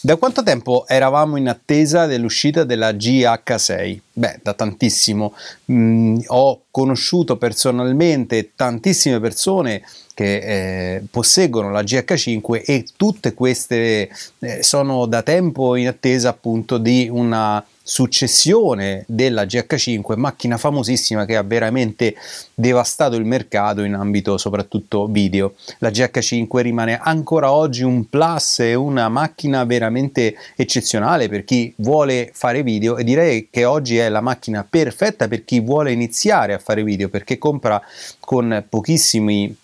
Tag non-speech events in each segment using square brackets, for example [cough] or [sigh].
Da quanto tempo eravamo in attesa dell'uscita della GH6? Beh, da tantissimo. Mm, ho conosciuto personalmente tantissime persone che eh, posseggono la GH5 e tutte queste eh, sono da tempo in attesa appunto di una successione della GH5, macchina famosissima che ha veramente devastato il mercato in ambito soprattutto video. La GH5 rimane ancora oggi un plus e una macchina veramente eccezionale per chi vuole fare video e direi che oggi è la macchina perfetta per chi vuole iniziare a fare video perché compra con pochissimi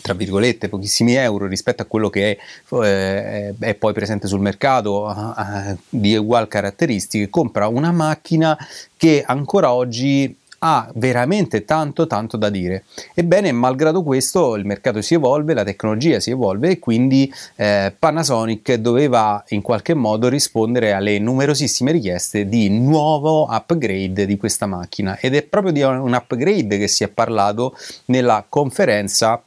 tra virgolette pochissimi euro rispetto a quello che è, eh, è poi presente sul mercato eh, di uguali caratteristiche, compra una macchina che ancora oggi ha veramente tanto tanto da dire. Ebbene, malgrado questo, il mercato si evolve, la tecnologia si evolve e quindi eh, Panasonic doveva in qualche modo rispondere alle numerosissime richieste di nuovo upgrade di questa macchina ed è proprio di un upgrade che si è parlato nella conferenza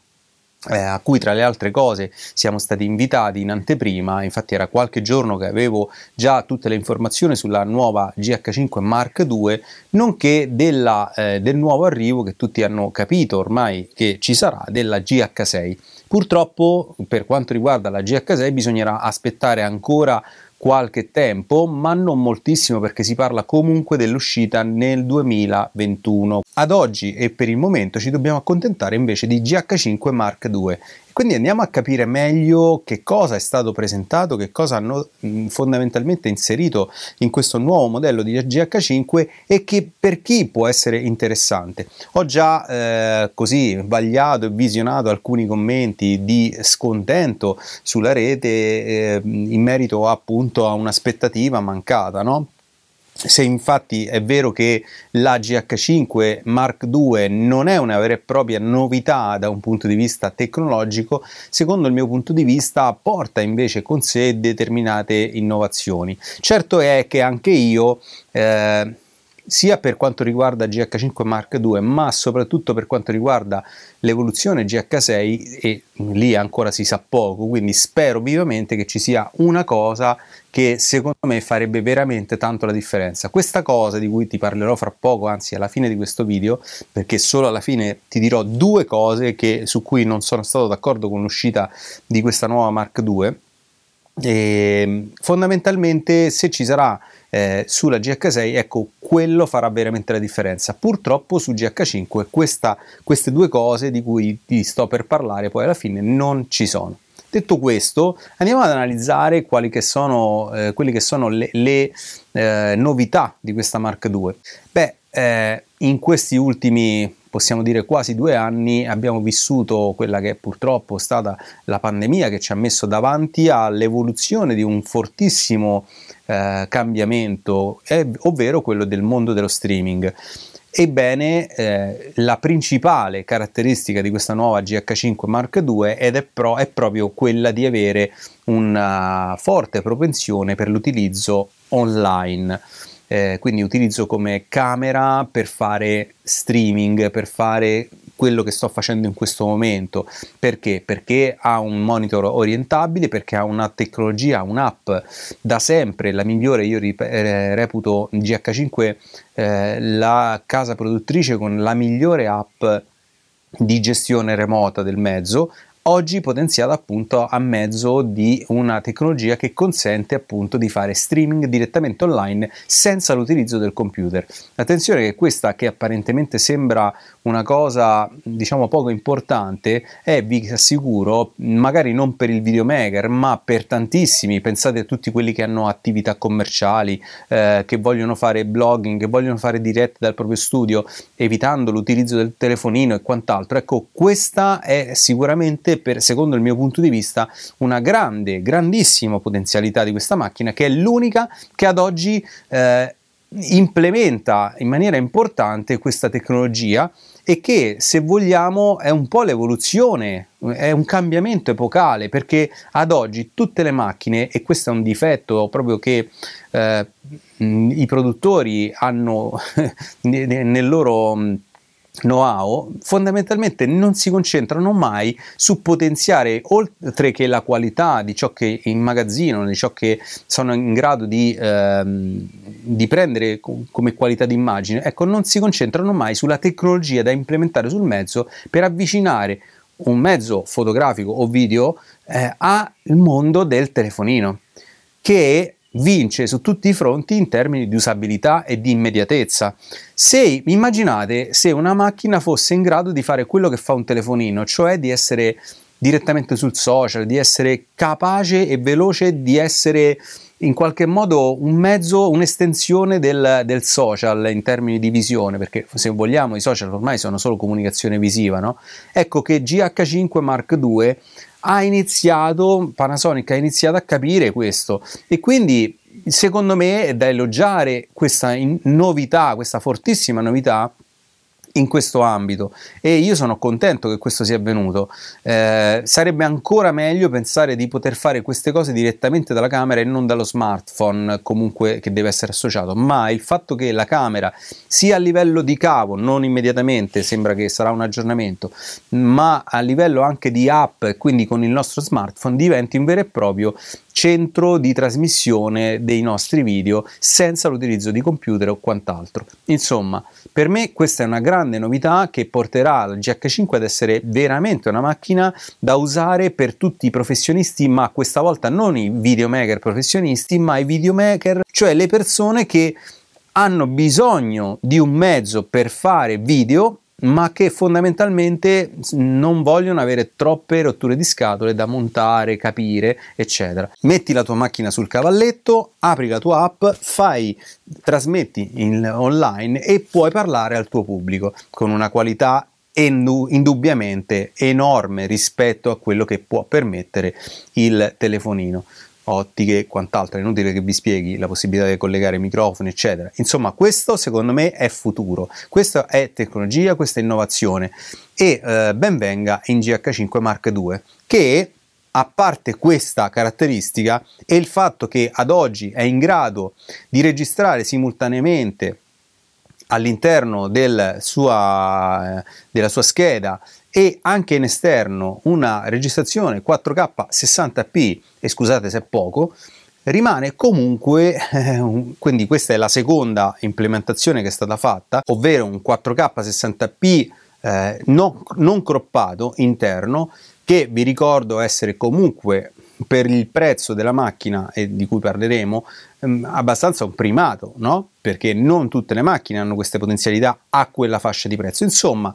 eh, a cui tra le altre cose siamo stati invitati in anteprima, infatti era qualche giorno che avevo già tutte le informazioni sulla nuova GH5 Mark II, nonché della, eh, del nuovo arrivo che tutti hanno capito ormai che ci sarà della GH6. Purtroppo per quanto riguarda la GH6 bisognerà aspettare ancora qualche tempo, ma non moltissimo perché si parla comunque dell'uscita nel 2021. Ad oggi e per il momento ci dobbiamo accontentare invece di GH5 Mark II quindi andiamo a capire meglio che cosa è stato presentato, che cosa hanno fondamentalmente inserito in questo nuovo modello di GH5 e che per chi può essere interessante. Ho già eh, così vagliato e visionato alcuni commenti di scontento sulla rete eh, in merito appunto a un'aspettativa mancata, no? Se infatti è vero che la GH5 Mark II non è una vera e propria novità da un punto di vista tecnologico, secondo il mio punto di vista porta invece con sé determinate innovazioni. Certo è che anche io eh, sia per quanto riguarda GH5 Mark II, ma soprattutto per quanto riguarda l'evoluzione GH6 e lì ancora si sa poco, quindi spero vivamente che ci sia una cosa che secondo me farebbe veramente tanto la differenza. Questa cosa di cui ti parlerò fra poco, anzi alla fine di questo video, perché solo alla fine ti dirò due cose che, su cui non sono stato d'accordo con l'uscita di questa nuova Mark II. E fondamentalmente se ci sarà eh, sulla GH6, ecco, quello farà veramente la differenza. Purtroppo su GH5 questa, queste due cose di cui ti sto per parlare poi alla fine non ci sono. Detto questo, andiamo ad analizzare quali che sono, eh, che sono le, le eh, novità di questa Mark II. Beh, eh, in questi ultimi possiamo dire quasi due anni abbiamo vissuto quella che purtroppo è stata la pandemia che ci ha messo davanti all'evoluzione di un fortissimo eh, cambiamento, eh, ovvero quello del mondo dello streaming. Ebbene, eh, la principale caratteristica di questa nuova GH5 Mark II è, pro, è proprio quella di avere una forte propensione per l'utilizzo online eh, quindi utilizzo come camera per fare streaming, per fare quello che sto facendo in questo momento. Perché? Perché ha un monitor orientabile, perché ha una tecnologia, un'app da sempre la migliore, io eh, reputo GH5 eh, la casa produttrice con la migliore app di gestione remota del mezzo, oggi potenziata appunto a mezzo di una tecnologia che consente appunto di fare streaming direttamente online senza l'utilizzo del computer. Attenzione che questa che apparentemente sembra una cosa diciamo poco importante è vi assicuro magari non per il videomaker ma per tantissimi, pensate a tutti quelli che hanno attività commerciali, eh, che vogliono fare blogging, che vogliono fare dirette dal proprio studio evitando l'utilizzo del telefonino e quant'altro. Ecco, questa è sicuramente veramente, per, secondo il mio punto di vista, una grande, grandissima potenzialità di questa macchina che è l'unica che ad oggi eh, implementa in maniera importante questa tecnologia e che se vogliamo è un po' l'evoluzione, è un cambiamento epocale perché ad oggi tutte le macchine, e questo è un difetto proprio che eh, i produttori hanno [laughs] nel loro know-how fondamentalmente non si concentrano mai su potenziare oltre che la qualità di ciò che immagazzinano, di ciò che sono in grado di, ehm, di prendere come qualità di immagine, ecco, non si concentrano mai sulla tecnologia da implementare sul mezzo per avvicinare un mezzo fotografico o video eh, al mondo del telefonino, che vince su tutti i fronti in termini di usabilità e di immediatezza. Se immaginate se una macchina fosse in grado di fare quello che fa un telefonino, cioè di essere direttamente sul social, di essere capace e veloce di essere in qualche modo un mezzo, un'estensione del, del, social in termini di visione, perché se vogliamo i social ormai sono solo comunicazione visiva, no? Ecco che GH5 Mark II ha iniziato, Panasonic ha iniziato a capire questo. E quindi secondo me è da elogiare questa novità, questa fortissima novità in questo ambito e io sono contento che questo sia avvenuto. Eh, sarebbe ancora meglio pensare di poter fare queste cose direttamente dalla camera e non dallo smartphone comunque che deve essere associato, ma il fatto che la camera sia a livello di cavo, non immediatamente, sembra che sarà un aggiornamento, ma a livello anche di app, quindi con il nostro smartphone diventi un vero e proprio centro di trasmissione dei nostri video senza l'utilizzo di computer o quant'altro. Insomma, per me questa è una grande novità che porterà il GH5 ad essere veramente una macchina da usare per tutti i professionisti, ma questa volta non i videomaker professionisti, ma i videomaker, cioè le persone che hanno bisogno di un mezzo per fare video ma che fondamentalmente non vogliono avere troppe rotture di scatole da montare, capire, eccetera. Metti la tua macchina sul cavalletto, apri la tua app, fai, trasmetti in, online e puoi parlare al tuo pubblico con una qualità indubbiamente enorme rispetto a quello che può permettere il telefonino ottiche e quant'altro, è inutile che vi spieghi la possibilità di collegare microfoni, eccetera. Insomma, questo secondo me è futuro, questa è tecnologia, questa è innovazione e eh, ben venga in GH5 Mark II che a parte questa caratteristica e il fatto che ad oggi è in grado di registrare simultaneamente all'interno del sua, eh, della sua scheda e anche in esterno una registrazione 4K 60p, e scusate se è poco, rimane comunque, eh, quindi questa è la seconda implementazione che è stata fatta, ovvero un 4K 60p eh, non, non croppato interno, che vi ricordo essere comunque per il prezzo della macchina e di cui parleremo ehm, abbastanza un primato, no? Perché non tutte le macchine hanno queste potenzialità a quella fascia di prezzo. Insomma,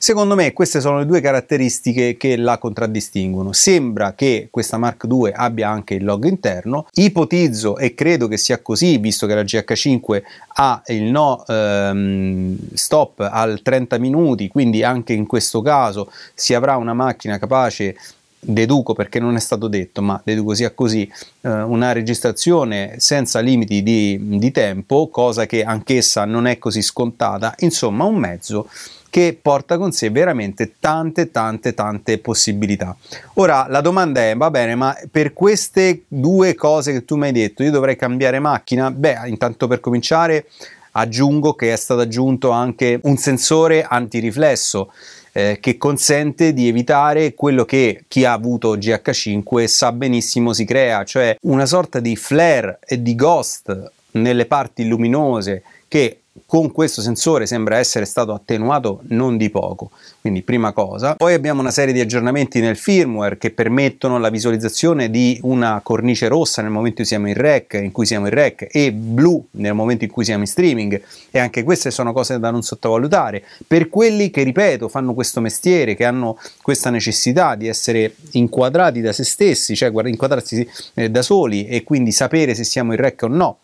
Secondo me queste sono le due caratteristiche che la contraddistinguono. Sembra che questa Mark II abbia anche il log interno, ipotizzo e credo che sia così, visto che la GH5 ha il no ehm, stop al 30 minuti, quindi anche in questo caso si avrà una macchina capace deduco perché non è stato detto, ma deduco sia così, eh, una registrazione senza limiti di, di tempo, cosa che anch'essa non è così scontata, insomma un mezzo che porta con sé veramente tante tante tante possibilità. Ora la domanda è, va bene, ma per queste due cose che tu mi hai detto, io dovrei cambiare macchina? Beh, intanto per cominciare aggiungo che è stato aggiunto anche un sensore antiriflesso eh, che consente di evitare quello che chi ha avuto GH5 sa benissimo si crea, cioè una sorta di flare e di ghost nelle parti luminose che con questo sensore sembra essere stato attenuato non di poco, quindi prima cosa. Poi abbiamo una serie di aggiornamenti nel firmware che permettono la visualizzazione di una cornice rossa nel momento in cui siamo in rec, in cui siamo in rec e blu nel momento in cui siamo in streaming e anche queste sono cose da non sottovalutare. Per quelli che, ripeto, fanno questo mestiere, che hanno questa necessità di essere inquadrati da se stessi, cioè inquadrarsi eh, da soli e quindi sapere se siamo in rec o no,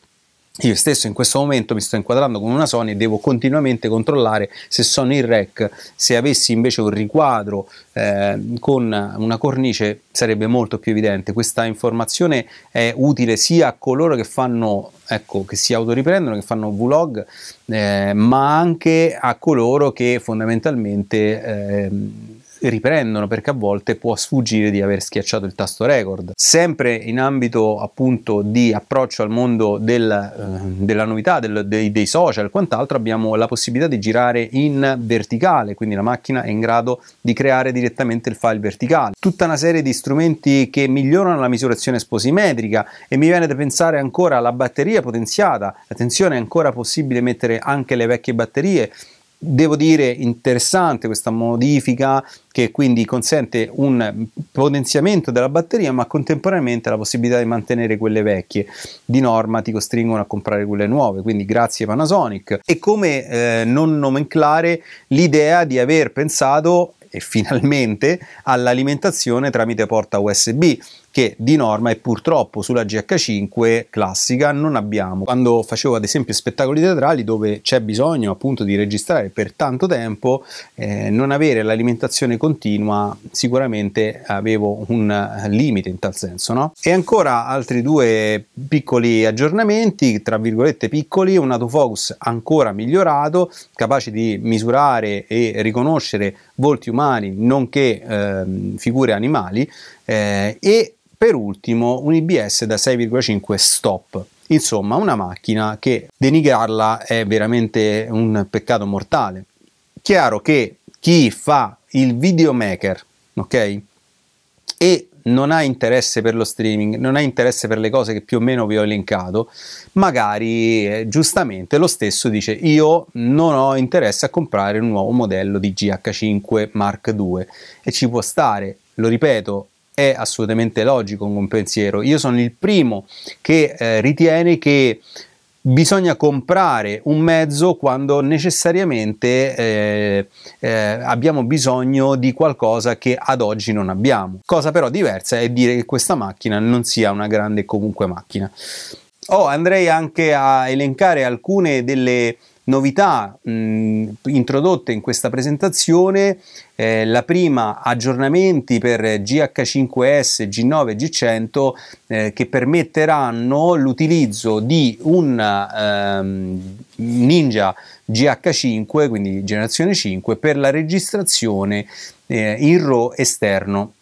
io stesso in questo momento mi sto inquadrando con una Sony e devo continuamente controllare se sono in rec, se avessi invece un riquadro eh, con una cornice sarebbe molto più evidente. Questa informazione è utile sia a coloro che fanno, ecco, che si autoriprendono, che fanno vlog, eh, ma anche a coloro che fondamentalmente eh, riprendono perché a volte può sfuggire di aver schiacciato il tasto record. Sempre in ambito appunto di approccio al mondo del, eh, della novità, del, dei, dei social e quant'altro abbiamo la possibilità di girare in verticale, quindi la macchina è in grado di creare direttamente il file verticale. Tutta una serie di strumenti che migliorano la misurazione sposimetrica e mi viene da pensare ancora alla batteria potenziata. Attenzione, è ancora possibile mettere anche le vecchie batterie Devo dire interessante questa modifica che quindi consente un potenziamento della batteria ma contemporaneamente la possibilità di mantenere quelle vecchie. Di norma ti costringono a comprare quelle nuove, quindi grazie Panasonic. E come eh, non nomenclare l'idea di aver pensato e finalmente all'alimentazione tramite porta USB che di norma e purtroppo sulla GH5 classica non abbiamo. Quando facevo ad esempio spettacoli teatrali dove c'è bisogno appunto di registrare per tanto tempo, eh, non avere l'alimentazione continua sicuramente avevo un limite in tal senso. No? E ancora altri due piccoli aggiornamenti, tra virgolette piccoli, un autofocus ancora migliorato, capace di misurare e riconoscere volti umani nonché eh, figure animali eh, e per ultimo un IBS da 6,5 stop. Insomma, una macchina che denigrarla è veramente un peccato mortale. Chiaro che chi fa il videomaker, ok? E non ha interesse per lo streaming, non ha interesse per le cose che più o meno vi ho elencato, magari eh, giustamente lo stesso dice io non ho interesse a comprare un nuovo modello di GH5 Mark II e ci può stare, lo ripeto, è assolutamente logico un pensiero. Io sono il primo che eh, ritiene che bisogna comprare un mezzo quando necessariamente eh, eh, abbiamo bisogno di qualcosa che ad oggi non abbiamo. Cosa però diversa è dire che questa macchina non sia una grande comunque macchina. Oh, andrei anche a elencare alcune delle novità mh, introdotte in questa presentazione, eh, la prima aggiornamenti per GH5S, G9 e G100 eh, che permetteranno l'utilizzo di un ehm, Ninja GH5, quindi generazione 5, per la registrazione eh, in RAW esterno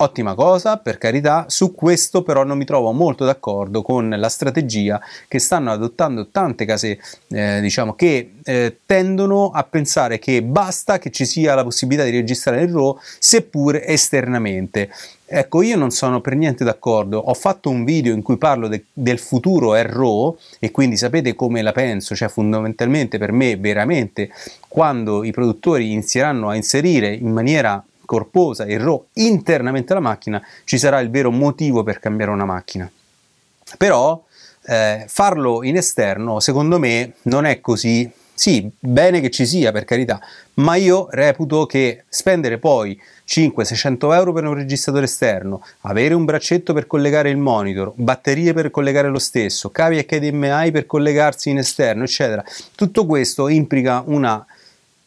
Ottima cosa, per carità, su questo però non mi trovo molto d'accordo con la strategia che stanno adottando tante case, eh, diciamo, che eh, tendono a pensare che basta che ci sia la possibilità di registrare il RAW, seppur esternamente. Ecco, io non sono per niente d'accordo. Ho fatto un video in cui parlo de- del futuro RAW e quindi sapete come la penso, cioè fondamentalmente per me veramente quando i produttori inizieranno a inserire in maniera corposa e RAW internamente alla macchina, ci sarà il vero motivo per cambiare una macchina. Però eh, farlo in esterno, secondo me, non è così. Sì, bene che ci sia per carità, ma io reputo che spendere poi 500-600 euro per un registratore esterno, avere un braccetto per collegare il monitor, batterie per collegare lo stesso, cavi HDMI per collegarsi in esterno, eccetera, tutto questo implica una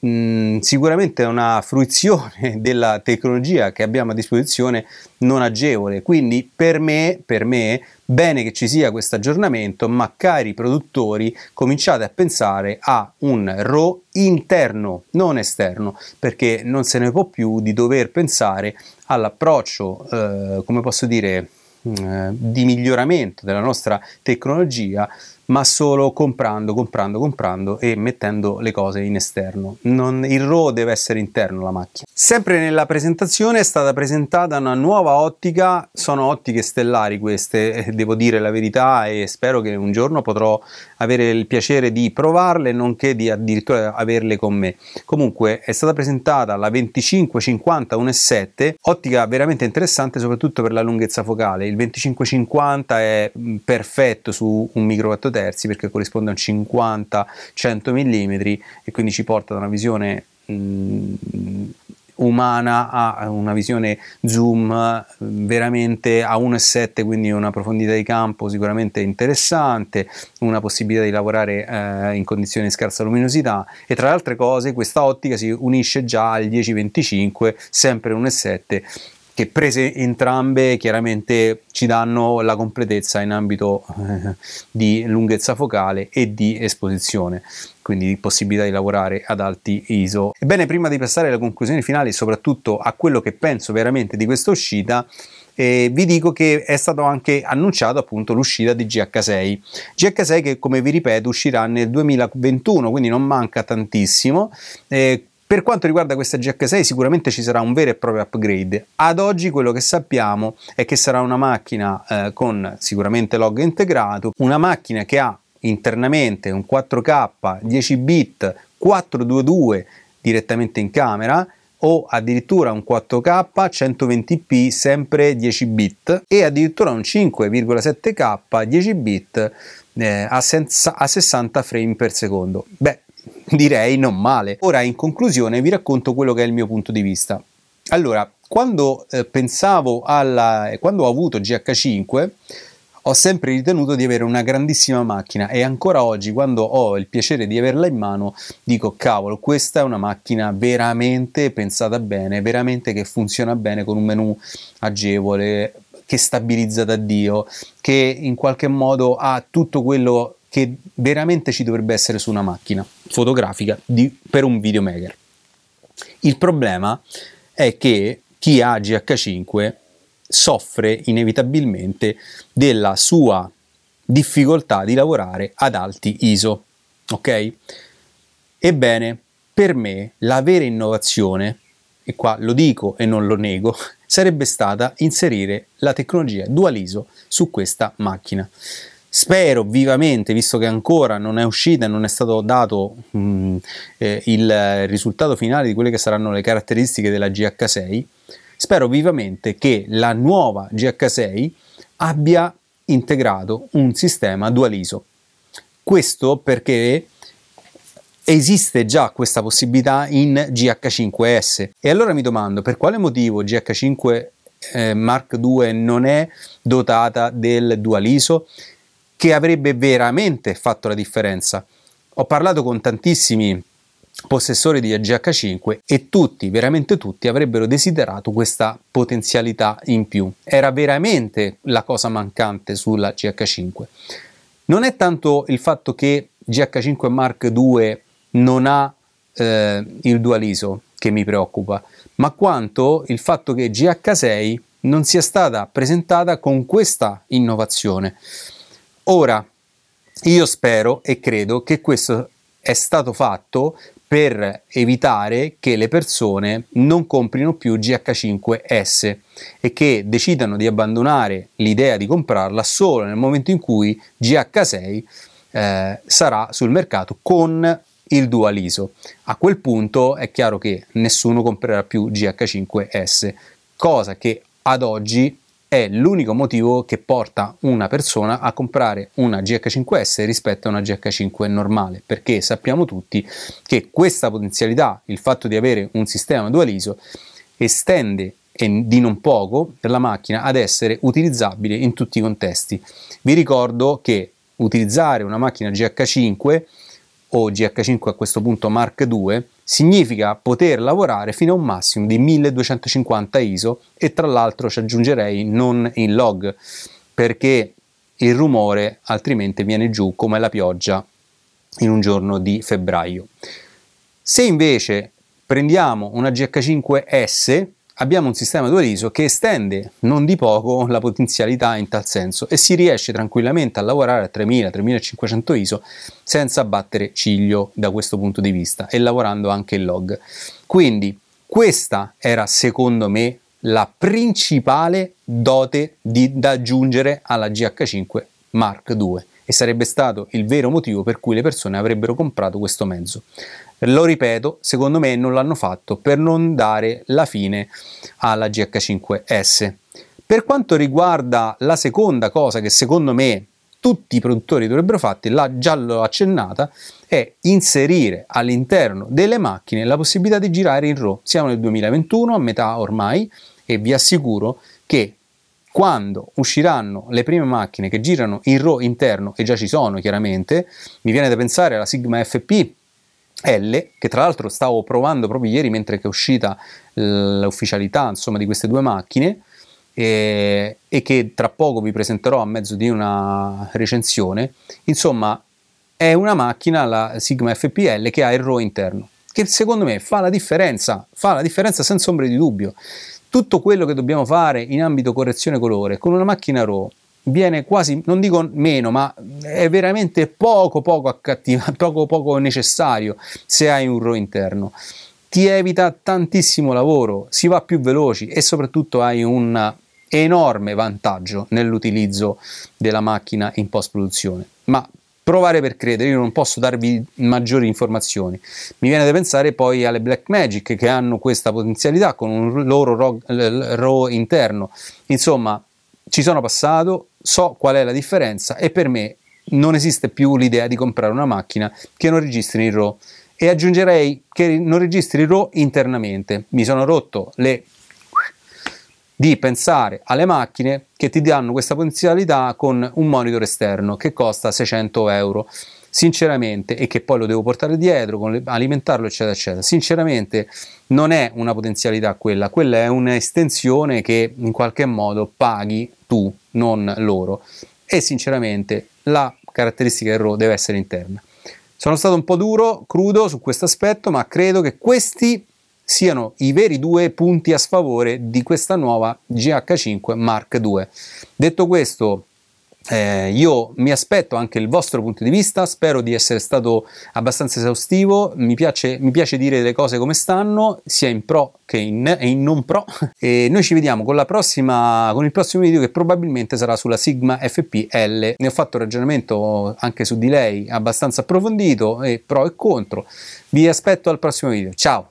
mh, mm, sicuramente una fruizione [laughs] della tecnologia che abbiamo a disposizione non agevole. Quindi per me, per me, bene che ci sia questo aggiornamento, ma cari produttori, cominciate a pensare a un RAW interno, non esterno, perché non se ne può più di dover pensare all'approccio, eh, come posso dire, eh, di miglioramento della nostra tecnologia ma solo comprando, comprando, comprando e mettendo le cose in esterno. Non, il RAW deve essere interno la macchina. Sempre nella presentazione è stata presentata una nuova ottica, sono ottiche stellari queste, eh, devo dire la verità e spero che un giorno potrò avere il piacere di provarle, nonché di addirittura averle con me. Comunque è stata presentata la 2550 1.7, ottica veramente interessante soprattutto per la lunghezza focale. Il 2550 è mm, perfetto su un micro 4 terzi perché corrisponde a un 50-100 mm e quindi ci porta da una visione mh, mm, umana ha una visione zoom veramente a 1,7 quindi una profondità di campo sicuramente interessante una possibilità di lavorare eh, in condizioni di scarsa luminosità e tra le altre cose questa ottica si unisce già al 10-25 sempre 1,7 che prese entrambe chiaramente ci danno la completezza in ambito eh, di lunghezza focale e di esposizione, quindi di possibilità di lavorare ad alti ISO. Ebbene, prima di passare alle conclusioni finali, soprattutto a quello che penso veramente di questa uscita, eh, vi dico che è stato anche annunciato appunto l'uscita di GH6. GH6 che come vi ripeto uscirà nel 2021, quindi non manca tantissimo. Eh, per quanto riguarda questa GH6 sicuramente ci sarà un vero e proprio upgrade. Ad oggi quello che sappiamo è che sarà una macchina eh, con sicuramente log integrato, una macchina che ha internamente un 4K 10 bit 422 direttamente in camera o addirittura un 4K 120p sempre 10 bit e addirittura un 5,7K 10 bit eh, a, senza, a 60 frame per secondo. Beh, direi non male. Ora in conclusione vi racconto quello che è il mio punto di vista. Allora, quando eh, pensavo alla quando ho avuto GH5 ho sempre ritenuto di avere una grandissima macchina e ancora oggi quando ho il piacere di averla in mano dico cavolo questa è una macchina veramente pensata bene veramente che funziona bene con un menu agevole che stabilizza da Dio che in qualche modo ha tutto quello che veramente ci dovrebbe essere su una macchina fotografica di, per un videomaker. Il problema è che chi ha GH5 soffre inevitabilmente della sua difficoltà di lavorare ad alti ISO. Ok? Ebbene, per me la vera innovazione, e qua lo dico e non lo nego, sarebbe stata inserire la tecnologia Dual ISO su questa macchina. Spero vivamente, visto che ancora non è uscita e non è stato dato mh, mm, eh, il risultato finale di quelle che saranno le caratteristiche della GH6, spero vivamente che la nuova GH6 abbia integrato un sistema dual ISO. Questo perché esiste già questa possibilità in GH5S e allora mi domando per quale motivo GH5 eh, Mark II non è dotata del dual ISO che avrebbe veramente fatto la differenza. Ho parlato con tantissimi possessori di GH5 e tutti, veramente tutti, avrebbero desiderato questa potenzialità in più. Era veramente la cosa mancante sulla GH5. Non è tanto il fatto che GH5 Mark II non ha eh, il dual ISO che mi preoccupa, ma quanto il fatto che GH6 non sia stata presentata con questa innovazione. Ora, io spero e credo che questo è stato fatto per evitare che le persone non comprino più GH5S e che decidano di abbandonare l'idea di comprarla solo nel momento in cui GH6 eh, sarà sul mercato con il dual ISO. A quel punto è chiaro che nessuno comprerà più GH5S, cosa che ad oggi è l'unico motivo che porta una persona a comprare una GH5S rispetto a una GH5 normale, perché sappiamo tutti che questa potenzialità, il fatto di avere un sistema dual ISO, estende e di non poco la macchina ad essere utilizzabile in tutti i contesti. Vi ricordo che utilizzare una macchina GH5 o GH5 a questo punto Mark II significa poter lavorare fino a un massimo di 1250 ISO e tra l'altro ci aggiungerei non in log perché il rumore altrimenti viene giù come la pioggia in un giorno di febbraio. Se invece prendiamo una GH5S abbiamo un sistema dual ISO che estende non di poco la potenzialità in tal senso e si riesce tranquillamente a lavorare a 3000-3500 ISO senza battere ciglio da questo punto di vista e lavorando anche in log. Quindi questa era secondo me la principale dote di, da aggiungere alla GH5 Mark II e sarebbe stato il vero motivo per cui le persone avrebbero comprato questo mezzo. Lo ripeto, secondo me non l'hanno fatto per non dare la fine alla GH5S. Per quanto riguarda la seconda cosa che secondo me tutti i produttori dovrebbero fare, l'ha già l'ho accennata, è inserire all'interno delle macchine la possibilità di girare in RAW. Siamo nel 2021, a metà ormai, e vi assicuro che quando usciranno le prime macchine che girano in RAW interno, e già ci sono chiaramente, mi viene da pensare alla Sigma FP L, che tra l'altro stavo provando proprio ieri mentre è uscita l'ufficialità insomma, di queste due macchine, e, e, che tra poco vi presenterò a mezzo di una recensione. Insomma, è una macchina, la Sigma FPL, che ha il RAW interno, che secondo me fa la differenza, fa la differenza senza ombra di dubbio. Tutto quello che dobbiamo fare in ambito correzione colore con una macchina RAW viene quasi, non dico meno, ma è veramente poco poco accattivante, [laughs] poco poco necessario se hai un RAW interno. Ti evita tantissimo lavoro, si va più veloci e soprattutto hai un enorme vantaggio nell'utilizzo della macchina in post produzione. Ma provare per credere, io non posso darvi maggiori informazioni. Mi viene da pensare poi alle Black Magic che hanno questa potenzialità con un loro RAW, RAW interno. Insomma, ci sono passato, so qual è la differenza e per me non esiste più l'idea di comprare una macchina che non registri in RAW. E aggiungerei che non registri RAW internamente. Mi sono rotto le di pensare alle macchine che ti danno questa potenzialità con un monitor esterno che costa 600 euro. Sinceramente e che poi lo devo portare dietro alimentarlo eccetera eccetera. Sinceramente non è una potenzialità quella. Quella è un'estensione che in qualche modo paghi tu non loro e sinceramente la caratteristica del RAW deve essere interna sono stato un po' duro, crudo su questo aspetto ma credo che questi siano i veri due punti a sfavore di questa nuova GH5 Mark II. Detto questo, eh, io mi aspetto anche il vostro punto di vista, spero di essere stato abbastanza esaustivo, mi piace, mi piace dire le cose come stanno, sia in pro che in, in non pro. [laughs] E noi ci vediamo con, la prossima, con il prossimo video che probabilmente sarà sulla Sigma FPL. Ne ho fatto un ragionamento anche su di lei abbastanza approfondito, e pro e contro. Vi aspetto al prossimo video, ciao!